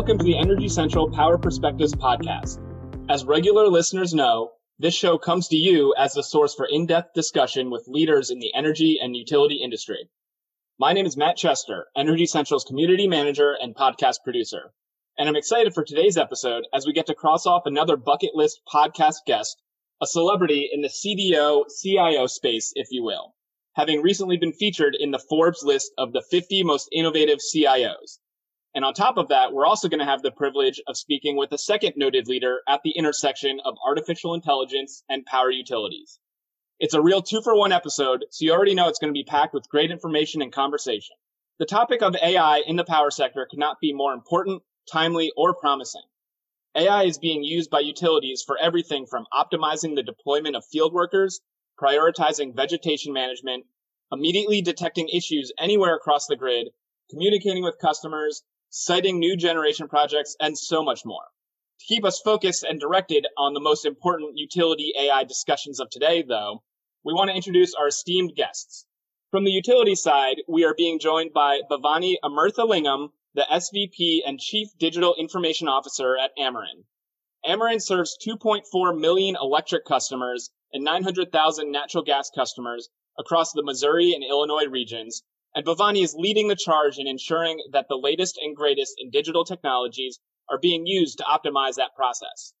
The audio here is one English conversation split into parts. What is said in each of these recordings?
welcome to the Energy Central Power Perspectives podcast. As regular listeners know, this show comes to you as the source for in-depth discussion with leaders in the energy and utility industry. My name is Matt Chester, Energy Central's community manager and podcast producer. And I'm excited for today's episode as we get to cross off another bucket list podcast guest, a celebrity in the CDO CIO space, if you will, having recently been featured in the Forbes list of the 50 most innovative CIOs. And on top of that, we're also going to have the privilege of speaking with a second noted leader at the intersection of artificial intelligence and power utilities. It's a real two for one episode, so you already know it's going to be packed with great information and conversation. The topic of AI in the power sector could not be more important, timely, or promising. AI is being used by utilities for everything from optimizing the deployment of field workers, prioritizing vegetation management, immediately detecting issues anywhere across the grid, communicating with customers, siting new generation projects, and so much more. To keep us focused and directed on the most important utility AI discussions of today, though, we want to introduce our esteemed guests. From the utility side, we are being joined by Bhavani Amirthalingam, the SVP and Chief Digital Information Officer at Ameren. Ameren serves 2.4 million electric customers and 900,000 natural gas customers across the Missouri and Illinois regions and Bhavani is leading the charge in ensuring that the latest and greatest in digital technologies are being used to optimize that process.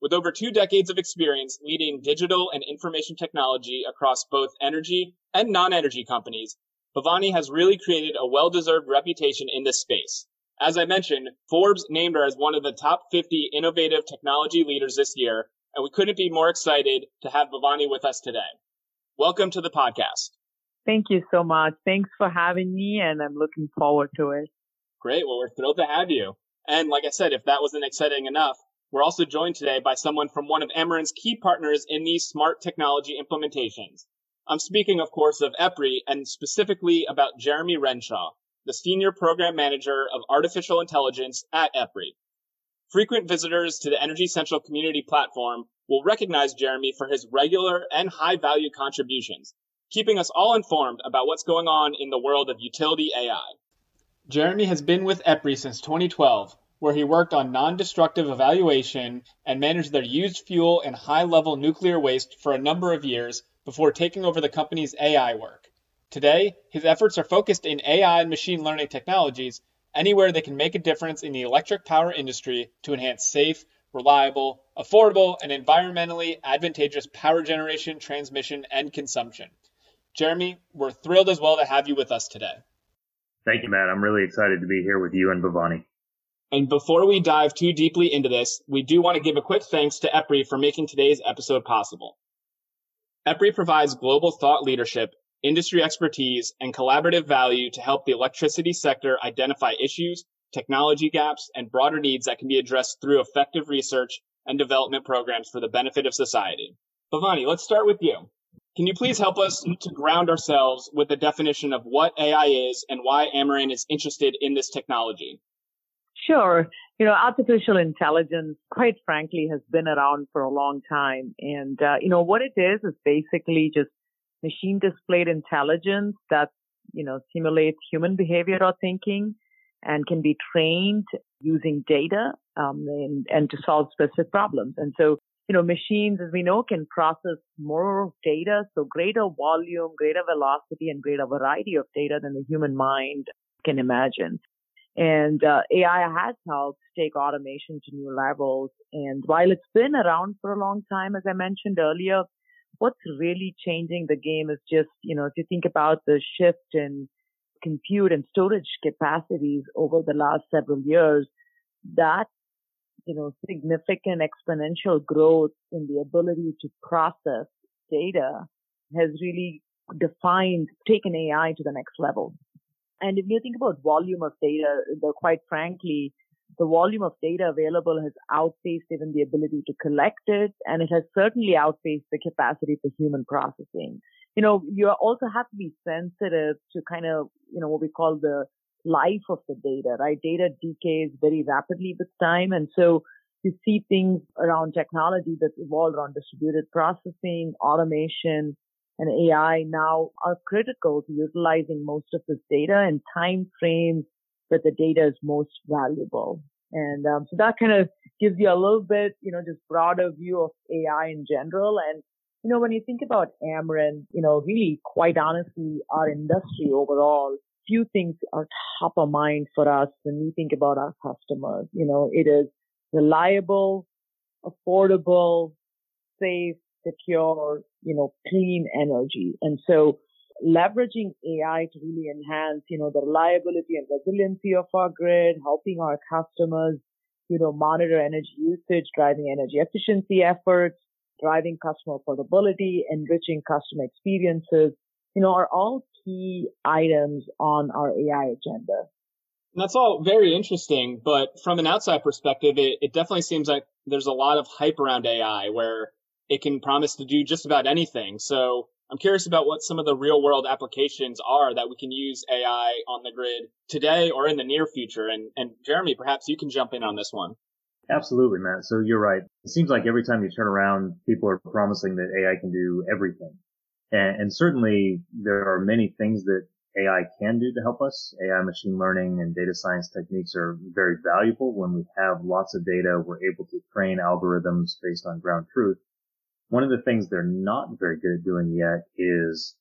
With over two decades of experience leading digital and information technology across both energy and non-energy companies, Bhavani has really created a well-deserved reputation in this space. As I mentioned, Forbes named her as one of the top 50 innovative technology leaders this year, and we couldn't be more excited to have Bhavani with us today. Welcome to the podcast. Thank you so much. Thanks for having me, and I'm looking forward to it. Great. Well, we're thrilled to have you. And like I said, if that wasn't exciting enough, we're also joined today by someone from one of Ameren's key partners in these smart technology implementations. I'm speaking, of course, of EPRI and specifically about Jeremy Renshaw, the Senior Program Manager of Artificial Intelligence at EPRI. Frequent visitors to the Energy Central community platform will recognize Jeremy for his regular and high value contributions, keeping us all informed about what's going on in the world of utility AI. Jeremy has been with EPRI since 2012, where he worked on non destructive evaluation and managed their used fuel and high level nuclear waste for a number of years before taking over the company's AI work. Today, his efforts are focused in AI and machine learning technologies anywhere they can make a difference in the electric power industry to enhance safe, reliable, affordable, and environmentally advantageous power generation, transmission, and consumption. Jeremy, we're thrilled as well to have you with us today. Thank you, Matt. I'm really excited to be here with you and Bhavani. And before we dive too deeply into this, we do want to give a quick thanks to EPRI for making today's episode possible. EPRI provides global thought leadership, industry expertise, and collaborative value to help the electricity sector identify issues, technology gaps, and broader needs that can be addressed through effective research and development programs for the benefit of society. Bhavani, let's start with you. Can you please help us to ground ourselves with the definition of what AI is and why Ameren is interested in this technology? Sure. You know, artificial intelligence, quite frankly, has been around for a long time. And, uh, you know, what it is is basically just machine displayed intelligence that, you know, simulates human behavior or thinking and can be trained using data um, and, and to solve specific problems. And so you know, machines, as we know, can process more data, so greater volume, greater velocity, and greater variety of data than the human mind can imagine. And uh, AI has helped take automation to new levels. And while it's been around for a long time, as I mentioned earlier, what's really changing the game is just, you know, if you think about the shift in compute and storage capacities over the last several years, that you know, significant exponential growth in the ability to process data has really defined, taken AI to the next level. And if you think about volume of data, the, quite frankly, the volume of data available has outpaced even the ability to collect it, and it has certainly outpaced the capacity for human processing. You know, you also have to be sensitive to kind of, you know, what we call the life of the data, right? Data decays very rapidly with time. And so you see things around technology that's evolved around distributed processing, automation, and AI now are critical to utilizing most of this data and time frames that the data is most valuable. And um, so that kind of gives you a little bit, you know, just broader view of AI in general. And, you know, when you think about Ameren, you know, really quite honestly, our industry overall, few things are top of mind for us when we think about our customers. You know, it is reliable, affordable, safe, secure, you know, clean energy. And so leveraging AI to really enhance, you know, the reliability and resiliency of our grid, helping our customers, you know, monitor energy usage, driving energy efficiency efforts, driving customer affordability, enriching customer experiences, you know, are all key items on our AI agenda. And that's all very interesting, but from an outside perspective, it, it definitely seems like there's a lot of hype around AI where it can promise to do just about anything. So I'm curious about what some of the real world applications are that we can use AI on the grid today or in the near future. And, and Jeremy, perhaps you can jump in on this one. Absolutely, Matt. So you're right. It seems like every time you turn around, people are promising that AI can do everything. And, and certainly there are many things that AI can do to help us. AI machine learning and data science techniques are very valuable when we have lots of data. We're able to train algorithms based on ground truth. One of the things they're not very good at doing yet is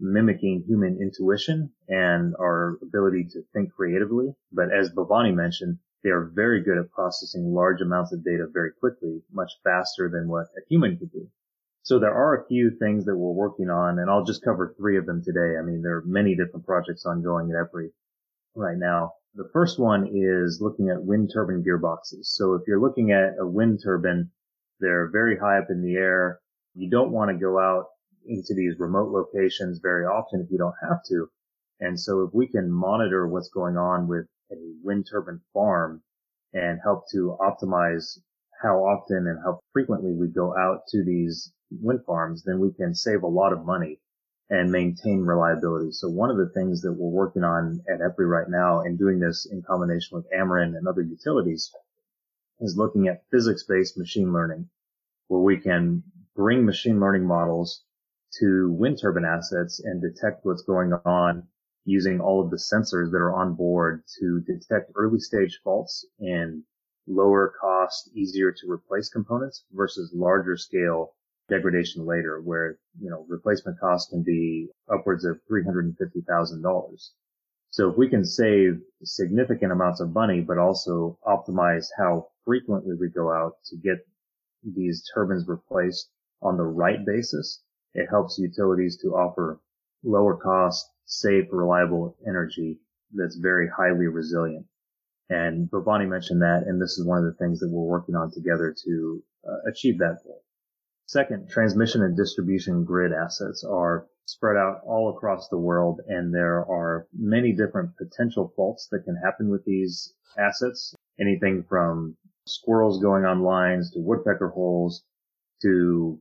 mimicking human intuition and our ability to think creatively. But as Bhavani mentioned, they are very good at processing large amounts of data very quickly, much faster than what a human could do. So there are a few things that we're working on, and I'll just cover three of them today. I mean, there are many different projects ongoing at EPRI right now. The first one is looking at wind turbine gearboxes. So if you're looking at a wind turbine, they're very high up in the air. You don't want to go out into these remote locations very often if you don't have to. And so if we can monitor what's going on with a wind turbine farm and help to optimize how often and how frequently we go out to these wind farms, then we can save a lot of money and maintain reliability. So one of the things that we're working on at EPRI right now and doing this in combination with Ameren and other utilities is looking at physics-based machine learning, where we can bring machine learning models to wind turbine assets and detect what's going on using all of the sensors that are on board to detect early stage faults and lower cost, easier to replace components versus larger scale degradation later where, you know, replacement costs can be upwards of $350,000. So if we can save significant amounts of money, but also optimize how frequently we go out to get these turbines replaced on the right basis, it helps utilities to offer lower cost, safe, reliable energy that's very highly resilient. And Bhavani mentioned that, and this is one of the things that we're working on together to uh, achieve that goal. Second, transmission and distribution grid assets are spread out all across the world and there are many different potential faults that can happen with these assets. Anything from squirrels going on lines to woodpecker holes to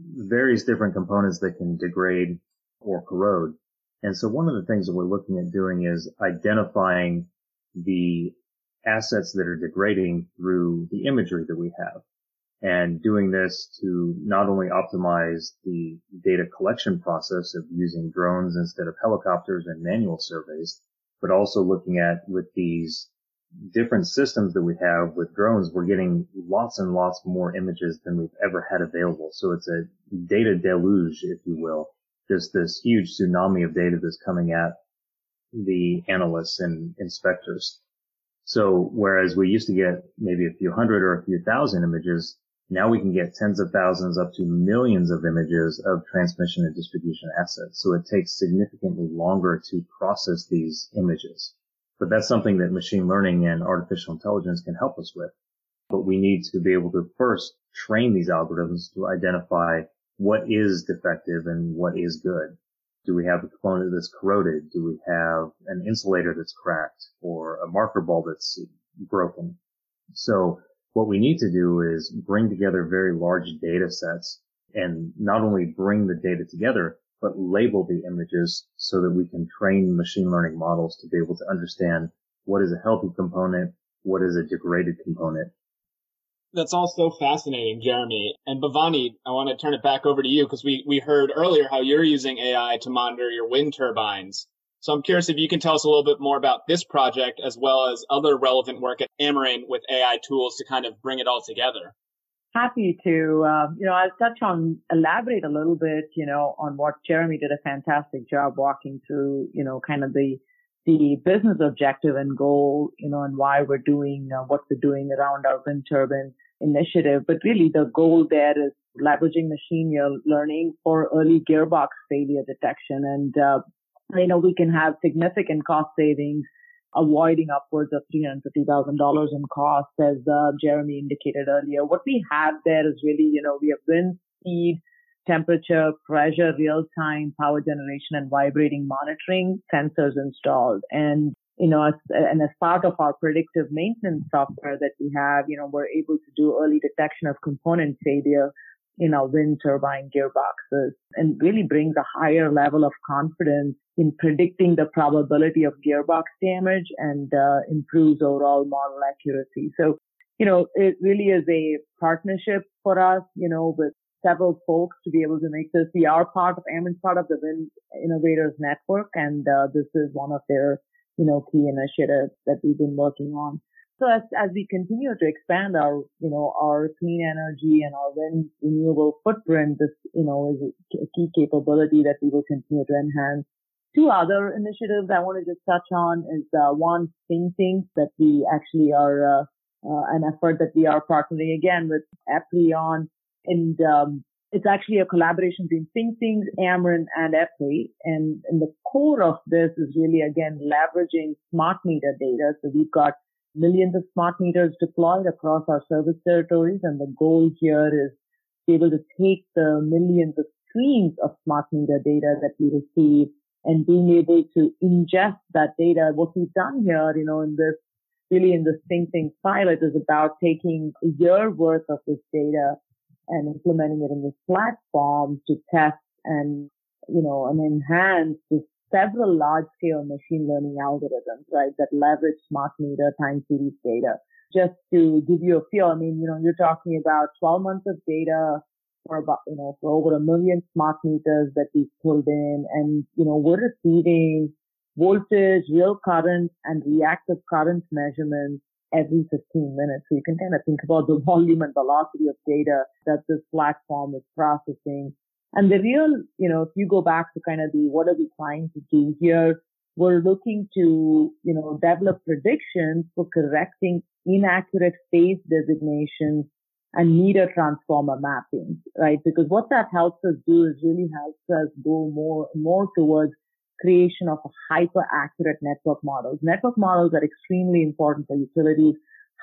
various different components that can degrade or corrode. And so one of the things that we're looking at doing is identifying the assets that are degrading through the imagery that we have and doing this to not only optimize the data collection process of using drones instead of helicopters and manual surveys, but also looking at with these different systems that we have with drones, we're getting lots and lots more images than we've ever had available. So it's a data deluge, if you will, just this huge tsunami of data that's coming at the analysts and inspectors. So whereas we used to get maybe a few hundred or a few thousand images, now we can get tens of thousands up to millions of images of transmission and distribution assets. So it takes significantly longer to process these images. But that's something that machine learning and artificial intelligence can help us with. But we need to be able to first train these algorithms to identify what is defective and what is good. Do we have a component that's corroded? Do we have an insulator that's cracked or a marker ball that's broken? So what we need to do is bring together very large data sets and not only bring the data together, but label the images so that we can train machine learning models to be able to understand what is a healthy component, what is a degraded component. That's all so fascinating, Jeremy. And Bhavani, I want to turn it back over to you because we, we heard earlier how you're using AI to monitor your wind turbines. So I'm curious if you can tell us a little bit more about this project as well as other relevant work at Ameren with AI tools to kind of bring it all together. Happy to. Uh, you know, I'll touch on, elaborate a little bit, you know, on what Jeremy did a fantastic job walking through, you know, kind of the, the business objective and goal, you know, and why we're doing uh, what we're doing around our wind turbine initiative. But really the goal there is leveraging machine learning for early gearbox failure detection. And, uh, you know, we can have significant cost savings avoiding upwards of $350,000 in costs, as uh, Jeremy indicated earlier. What we have there is really, you know, we have wind speed, temperature, pressure, real-time power generation, and vibrating monitoring sensors installed. And you know, as, and as part of our predictive maintenance software that we have, you know, we're able to do early detection of component failure in our wind turbine gearboxes and really brings a higher level of confidence in predicting the probability of gearbox damage and uh, improves overall model accuracy. So, you know, it really is a partnership for us, you know, with several folks to be able to make this. We are part of, Ameren's part of the Wind Innovators Network, and uh, this is one of their, you know, key initiatives that we've been working on. So as, as we continue to expand our, you know, our clean energy and our wind renewable footprint, this, you know, is a key capability that we will continue to enhance. Two other initiatives I want to just touch on is, uh, one, thinking that we actually are, uh, uh, an effort that we are partnering again with Eprion and, um, it's actually a collaboration between ThinkThings, Ameren, and EPRI. And, and the core of this is really, again, leveraging smart meter data. So we've got millions of smart meters deployed across our service territories. And the goal here is to be able to take the millions of streams of smart meter data that we receive and being able to ingest that data. What we've done here, you know, in this really in this ThinkThings pilot is about taking a year worth of this data and implementing it in this platform to test and, you know, and enhance this several large scale machine learning algorithms, right, that leverage smart meter time series data. Just to give you a feel, I mean, you know, you're talking about 12 months of data for about, you know, for over a million smart meters that we've pulled in and, you know, we're receiving voltage, real current and reactive current measurements every 15 minutes. So you can kind of think about the volume and velocity of data that this platform is processing and the real, you know, if you go back to kind of the what are we trying to do here, we're looking to, you know, develop predictions for correcting inaccurate phase designations and meter transformer mapping, right? Because what that helps us do is really helps us go more, more towards creation of a hyper accurate network models. Network models are extremely important for utilities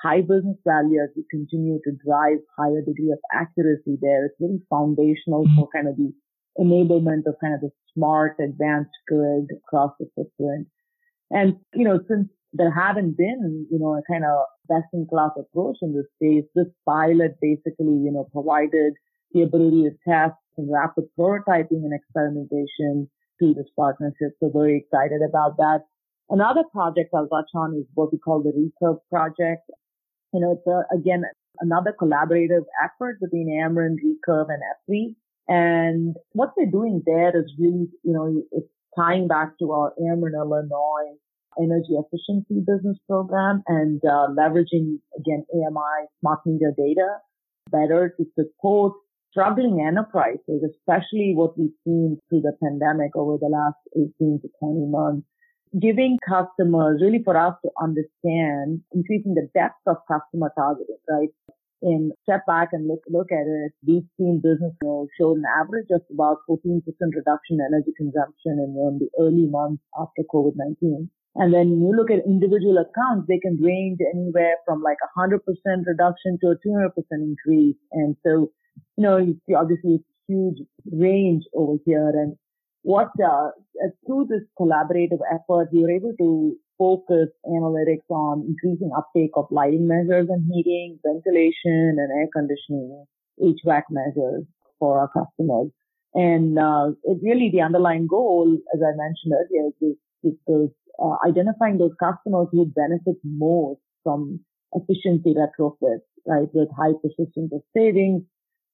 high business value as we continue to drive higher degree of accuracy there. It's really foundational for kind of the enablement of kind of the smart advanced grid across the footprint. And, you know, since there haven't been, you know, a kind of best in class approach in this space, this pilot basically, you know, provided the ability to test and rapid prototyping and experimentation through this partnership. So very excited about that. Another project I'll touch on is what we call the Recurve project. You know, it's a, again, another collaborative effort between Ameren, Recurve, and EPRI. And what we're doing there is really, you know, it's tying back to our Ameren, Illinois energy efficiency business program and uh, leveraging, again, AMI smart meter data better to support struggling enterprises, especially what we've seen through the pandemic over the last 18 to 20 months giving customers really for us to understand, increasing the depth of customer targeting, right? And step back and look, look at it. We've seen business know, show an average of about 14% reduction in energy consumption in, in the early months after COVID-19. And then you look at individual accounts, they can range anywhere from like a 100% reduction to a 200% increase. And so, you know, you see obviously it's huge range over here. And what uh, through this collaborative effort, we were able to focus analytics on increasing uptake of lighting measures and heating, ventilation, and air conditioning, HVAC measures for our customers. And uh, it really the underlying goal, as I mentioned earlier, is, is those uh, identifying those customers who benefit most from efficiency retrofits, right, with high persistence of savings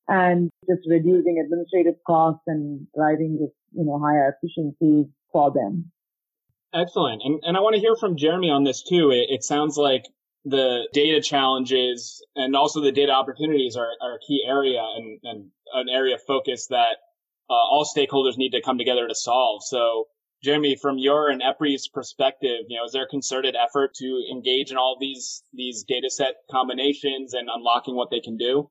and just reducing administrative costs and driving just, you know, higher efficiencies for them. Excellent. And, and I want to hear from Jeremy on this too. It, it sounds like the data challenges and also the data opportunities are, are a key area and, and an area of focus that uh, all stakeholders need to come together to solve. So, Jeremy, from your and EPRI's perspective, you know, is there a concerted effort to engage in all these these data set combinations and unlocking what they can do?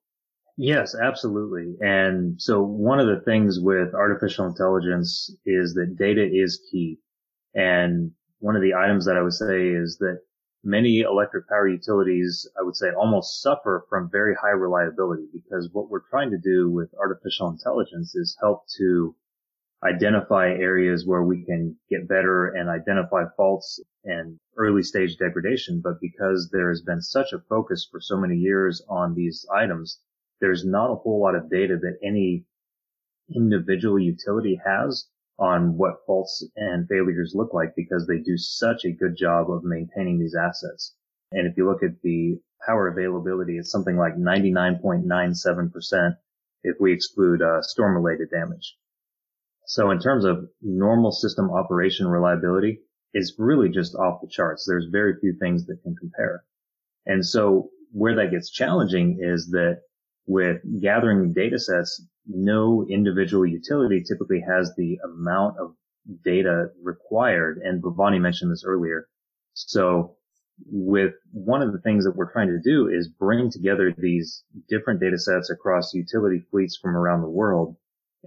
Yes, absolutely. And so one of the things with artificial intelligence is that data is key. And one of the items that I would say is that many electric power utilities, I would say almost suffer from very high reliability because what we're trying to do with artificial intelligence is help to identify areas where we can get better and identify faults and early stage degradation. But because there has been such a focus for so many years on these items, there's not a whole lot of data that any individual utility has on what faults and failures look like because they do such a good job of maintaining these assets. And if you look at the power availability, it's something like 99.97% if we exclude uh, storm related damage. So in terms of normal system operation reliability, it's really just off the charts. There's very few things that can compare. And so where that gets challenging is that with gathering data sets, no individual utility typically has the amount of data required. And Bhavani mentioned this earlier. So with one of the things that we're trying to do is bring together these different data sets across utility fleets from around the world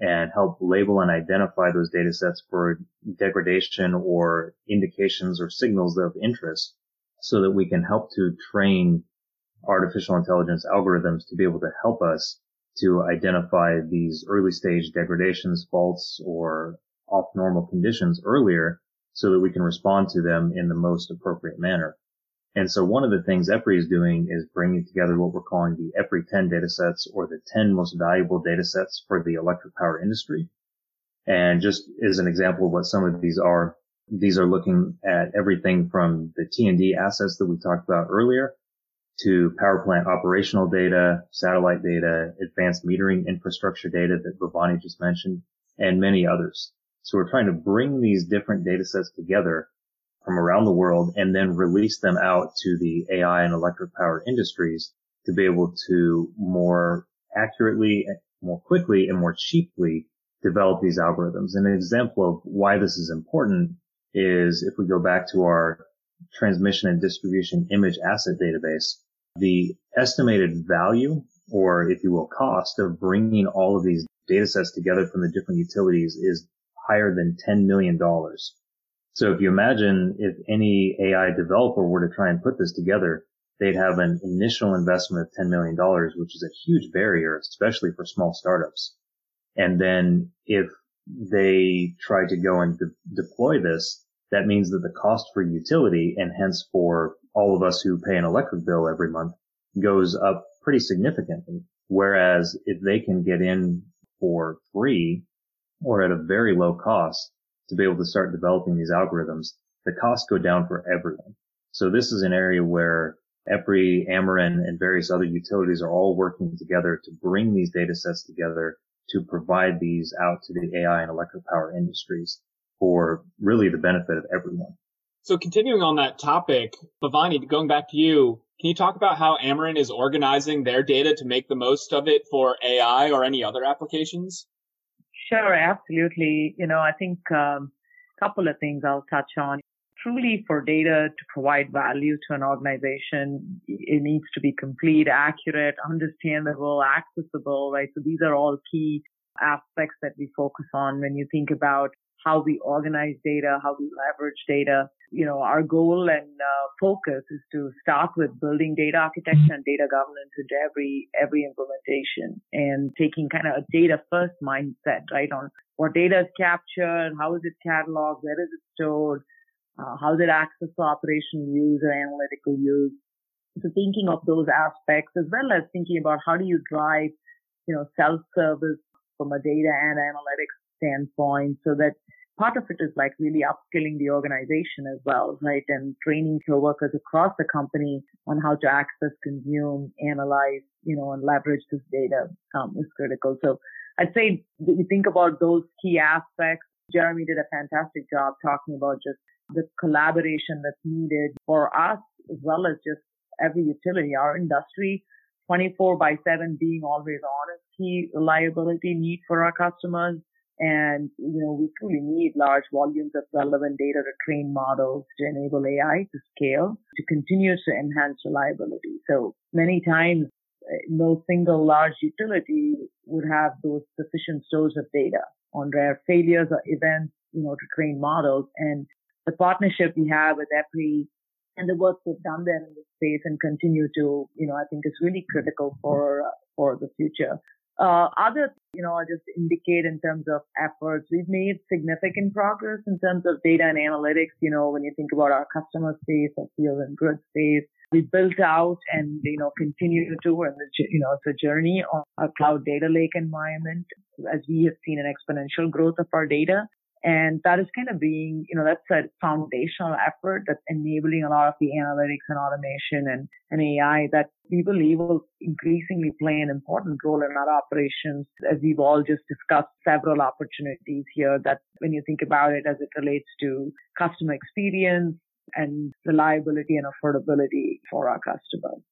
and help label and identify those data sets for degradation or indications or signals of interest so that we can help to train artificial intelligence algorithms to be able to help us to identify these early stage degradations, faults, or off normal conditions earlier so that we can respond to them in the most appropriate manner. And so one of the things EPRI is doing is bringing together what we're calling the EPRI 10 datasets or the 10 most valuable datasets for the electric power industry. And just as an example of what some of these are, these are looking at everything from the T&D assets that we talked about earlier to power plant operational data, satellite data, advanced metering infrastructure data that Bhavani just mentioned, and many others. So we're trying to bring these different data sets together from around the world and then release them out to the AI and electric power industries to be able to more accurately, more quickly and more cheaply develop these algorithms. And an example of why this is important is if we go back to our transmission and distribution image asset database, the estimated value or if you will cost of bringing all of these data sets together from the different utilities is higher than $10 million. So if you imagine if any AI developer were to try and put this together, they'd have an initial investment of $10 million, which is a huge barrier, especially for small startups. And then if they try to go and de- deploy this, that means that the cost for utility and hence for all of us who pay an electric bill every month goes up pretty significantly. Whereas if they can get in for free or at a very low cost to be able to start developing these algorithms, the costs go down for everyone. So this is an area where EPRI, Ameren, and various other utilities are all working together to bring these data sets together to provide these out to the AI and electric power industries for really the benefit of everyone. So continuing on that topic, Bhavani, going back to you, can you talk about how Ameren is organizing their data to make the most of it for AI or any other applications? Sure, absolutely. You know, I think um, a couple of things I'll touch on. Truly, for data to provide value to an organization, it needs to be complete, accurate, understandable, accessible, right? So these are all key aspects that we focus on when you think about how we organize data, how we leverage data. You know, our goal and uh, focus is to start with building data architecture and data governance into every every implementation and taking kind of a data first mindset, right? On what data is captured, how is it cataloged, where is it stored, uh, how is it accessed for operational use or analytical use. So thinking of those aspects as well as thinking about how do you drive, you know, self-service from a data and analytics standpoint so that part of it is like really upskilling the organization as well, right? And training co-workers across the company on how to access, consume, analyze, you know, and leverage this data um, is critical. So I'd say you think about those key aspects. Jeremy did a fantastic job talking about just the collaboration that's needed for us as well as just every utility, our industry, 24 by 7 being always on is key reliability need for our customers. And, you know, we truly need large volumes of relevant data to train models to enable AI to scale, to continue to enhance reliability. So many times, eh, no single large utility would have those sufficient stores of data on rare failures or events, you know, to train models. And the partnership we have with EPRI and the work we've done there in this space and continue to, you know, I think is really critical for, for the future. Uh, other, you know, I'll just indicate in terms of efforts, we've made significant progress in terms of data and analytics. You know, when you think about our customer space, our field and grid space, we built out and, you know, continue to, and, you know, it's a journey on our cloud data lake environment as we have seen an exponential growth of our data. And that is kind of being, you know, that's a foundational effort that's enabling a lot of the analytics and automation and, and AI that we believe will increasingly play an important role in our operations as we've all just discussed several opportunities here that when you think about it as it relates to customer experience and reliability and affordability for our customers.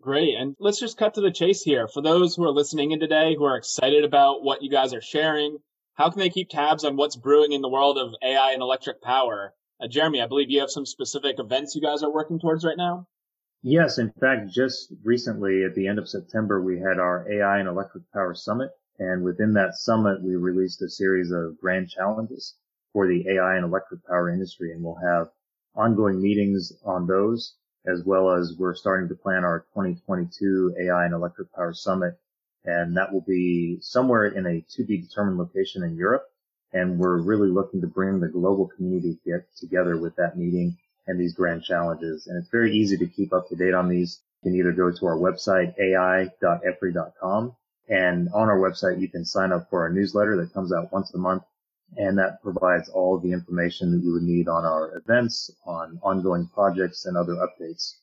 Great. And let's just cut to the chase here. For those who are listening in today who are excited about what you guys are sharing, how can they keep tabs on what's brewing in the world of AI and electric power? Uh, Jeremy, I believe you have some specific events you guys are working towards right now. Yes, in fact, just recently at the end of September, we had our AI and electric power summit. And within that summit, we released a series of grand challenges for the AI and electric power industry. And we'll have ongoing meetings on those, as well as we're starting to plan our 2022 AI and electric power summit and that will be somewhere in a to be determined location in Europe. And we're really looking to bring the global community get together with that meeting and these grand challenges. And it's very easy to keep up to date on these. You can either go to our website, ai.epri.com. And on our website, you can sign up for our newsletter that comes out once a month. And that provides all the information that you would need on our events, on ongoing projects and other updates.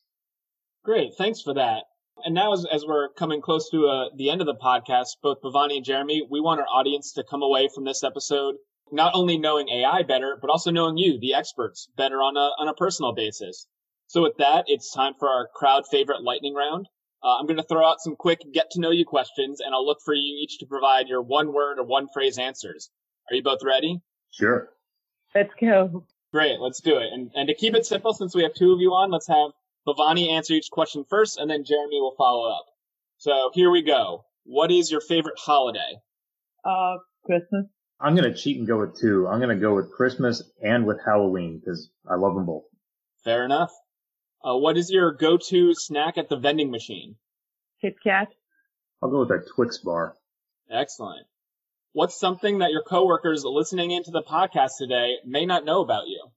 Great. Thanks for that. And now, as, as we're coming close to uh, the end of the podcast, both Bhavani and Jeremy, we want our audience to come away from this episode not only knowing AI better, but also knowing you, the experts, better on a on a personal basis. So with that, it's time for our crowd favorite lightning round. Uh, I'm going to throw out some quick get to know you questions, and I'll look for you each to provide your one word or one phrase answers. Are you both ready? Sure. Let's go. Great, let's do it. And and to keep it simple, since we have two of you on, let's have Bhavani answer each question first, and then Jeremy will follow up. So here we go. What is your favorite holiday? Uh, Christmas. I'm going to cheat and go with two. I'm going to go with Christmas and with Halloween because I love them both. Fair enough. Uh, what is your go-to snack at the vending machine? Kit Kat. I'll go with a Twix bar. Excellent. What's something that your coworkers listening into the podcast today may not know about you?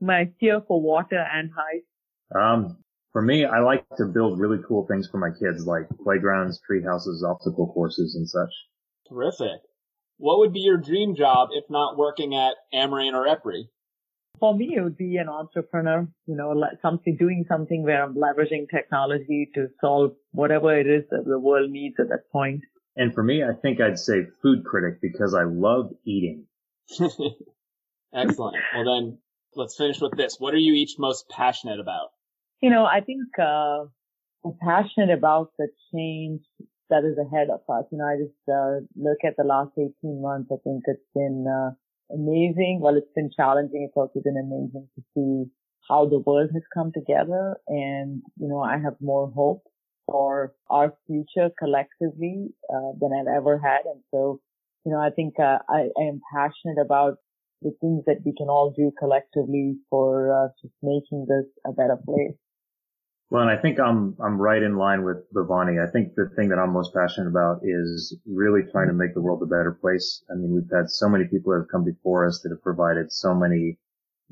My fear for water and heights. Um, for me, I like to build really cool things for my kids, like playgrounds, tree houses, obstacle courses, and such. Terrific. What would be your dream job if not working at Ameren or EPRI? For me, it would be an entrepreneur, you know, something, doing something where I'm leveraging technology to solve whatever it is that the world needs at that point. And for me, I think I'd say food critic because I love eating. Excellent. Well then, let's finish with this. What are you each most passionate about? You know, I think uh, I'm passionate about the change that is ahead of us. You know, I just uh, look at the last 18 months. I think it's been uh, amazing. Well, it's been challenging. It's also been amazing to see how the world has come together. And, you know, I have more hope for our future collectively uh, than I've ever had. And so, you know, I think uh, I, I am passionate about the things that we can all do collectively for uh, just making this a better place. Well, and I think I'm I'm right in line with Bhavani. I think the thing that I'm most passionate about is really trying to make the world a better place. I mean, we've had so many people that have come before us that have provided so many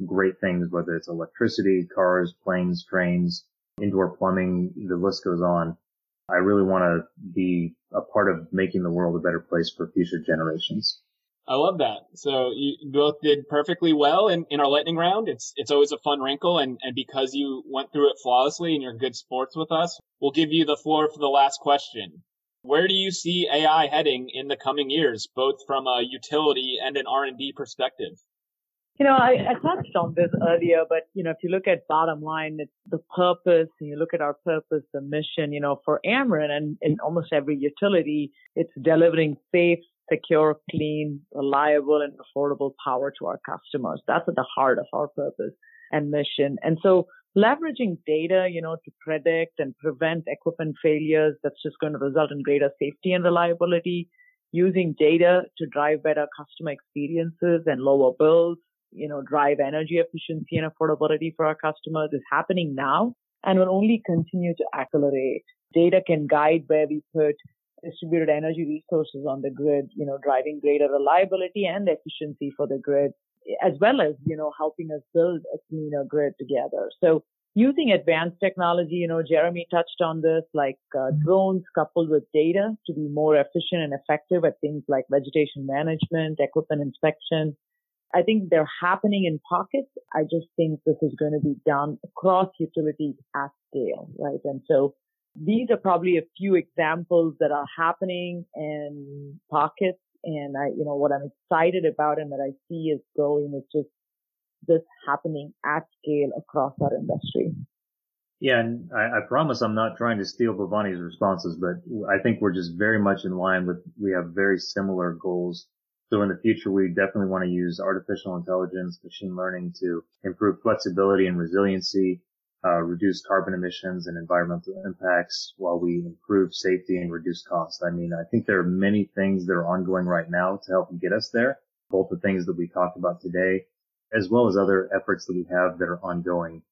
great things, whether it's electricity, cars, planes, trains, indoor plumbing, the list goes on. I really want to be a part of making the world a better place for future generations. I love that. So you both did perfectly well in, in our lightning round. It's it's always a fun wrinkle, and, and because you went through it flawlessly and you're good sports with us, we'll give you the floor for the last question. Where do you see AI heading in the coming years, both from a utility and an R&D perspective? You know, I, I touched on this earlier, but you know, if you look at bottom line, it's the purpose, and you look at our purpose, the mission. You know, for Ameren and in almost every utility, it's delivering safe, secure, clean, reliable, and affordable power to our customers. That's at the heart of our purpose and mission. And so leveraging data, you know, to predict and prevent equipment failures, that's just going to result in greater safety and reliability. Using data to drive better customer experiences and lower bills, you know, drive energy efficiency and affordability for our customers is happening now and will only continue to accelerate. Data can guide where we put distributed energy resources on the grid, you know, driving greater reliability and efficiency for the grid, as well as, you know, helping us build a cleaner grid together. So using advanced technology, you know, Jeremy touched on this, like uh, drones coupled with data to be more efficient and effective at things like vegetation management, equipment inspection. I think they're happening in pockets. I just think this is going to be done across utilities at scale, right? And so these are probably a few examples that are happening in pockets. And I, you know, what I'm excited about and that I see is going is just this happening at scale across our industry. Yeah, and I, I, promise I'm not trying to steal Bhavani's responses, but I think we're just very much in line with, we have very similar goals. So in the future, we definitely want to use artificial intelligence, machine learning to improve flexibility and resiliency, uh, reduce carbon emissions and environmental impacts while we improve safety and reduce costs. I mean, I think there are many things that are ongoing right now to help get us there, both the things that we talked about today, as well as other efforts that we have that are ongoing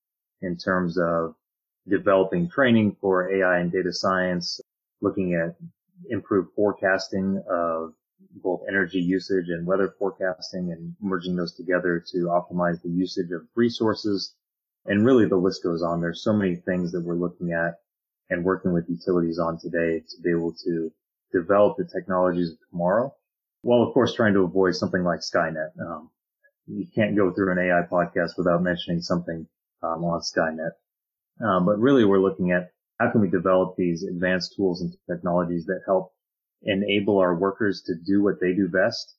in terms of developing training for AI and data science, looking at improved forecasting of both energy usage and weather forecasting and merging those together to optimize the usage of resources and really the list goes on. There's so many things that we're looking at and working with utilities on today to be able to develop the technologies of tomorrow while of course trying to avoid something like Skynet. Um, you can't go through an AI podcast without mentioning something um, on Skynet. Um, but really we're looking at how can we develop these advanced tools and technologies that help enable our workers to do what they do best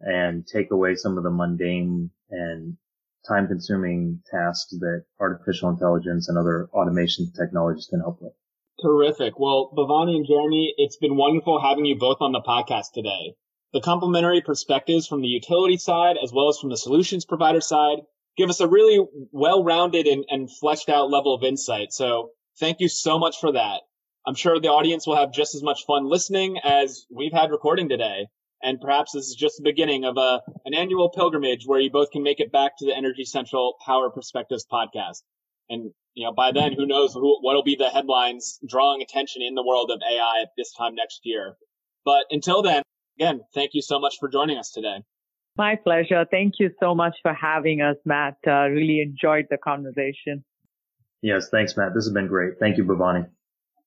and take away some of the mundane and time consuming tasks that artificial intelligence and other automation technologies can help with. Terrific. Well, Bhavani and Jeremy, it's been wonderful having you both on the podcast today. The complementary perspectives from the utility side as well as from the solutions provider side give us a really well-rounded and, and fleshed out level of insight. So thank you so much for that. I'm sure the audience will have just as much fun listening as we've had recording today. And perhaps this is just the beginning of a, an annual pilgrimage where you both can make it back to the Energy Central Power Perspectives podcast. And, you know, by then, who knows who, what'll be the headlines drawing attention in the world of AI at this time next year. But until then, again, thank you so much for joining us today. My pleasure. Thank you so much for having us, Matt. Uh, really enjoyed the conversation. Yes, thanks, Matt. This has been great. Thank you, Bhavani.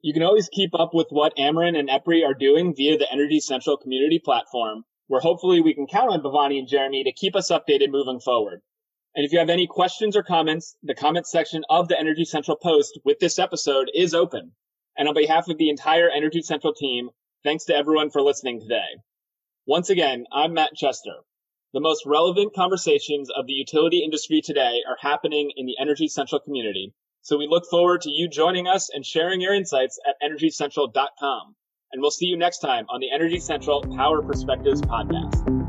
You can always keep up with what Ameren and EPRI are doing via the Energy Central community platform, where hopefully we can count on Bhavani and Jeremy to keep us updated moving forward. And if you have any questions or comments, the comment section of the Energy Central post with this episode is open. And on behalf of the entire Energy Central team, thanks to everyone for listening today. Once again, I'm Matt Chester. The most relevant conversations of the utility industry today are happening in the Energy Central community. So we look forward to you joining us and sharing your insights at energycentral.com. And we'll see you next time on the Energy Central Power Perspectives podcast.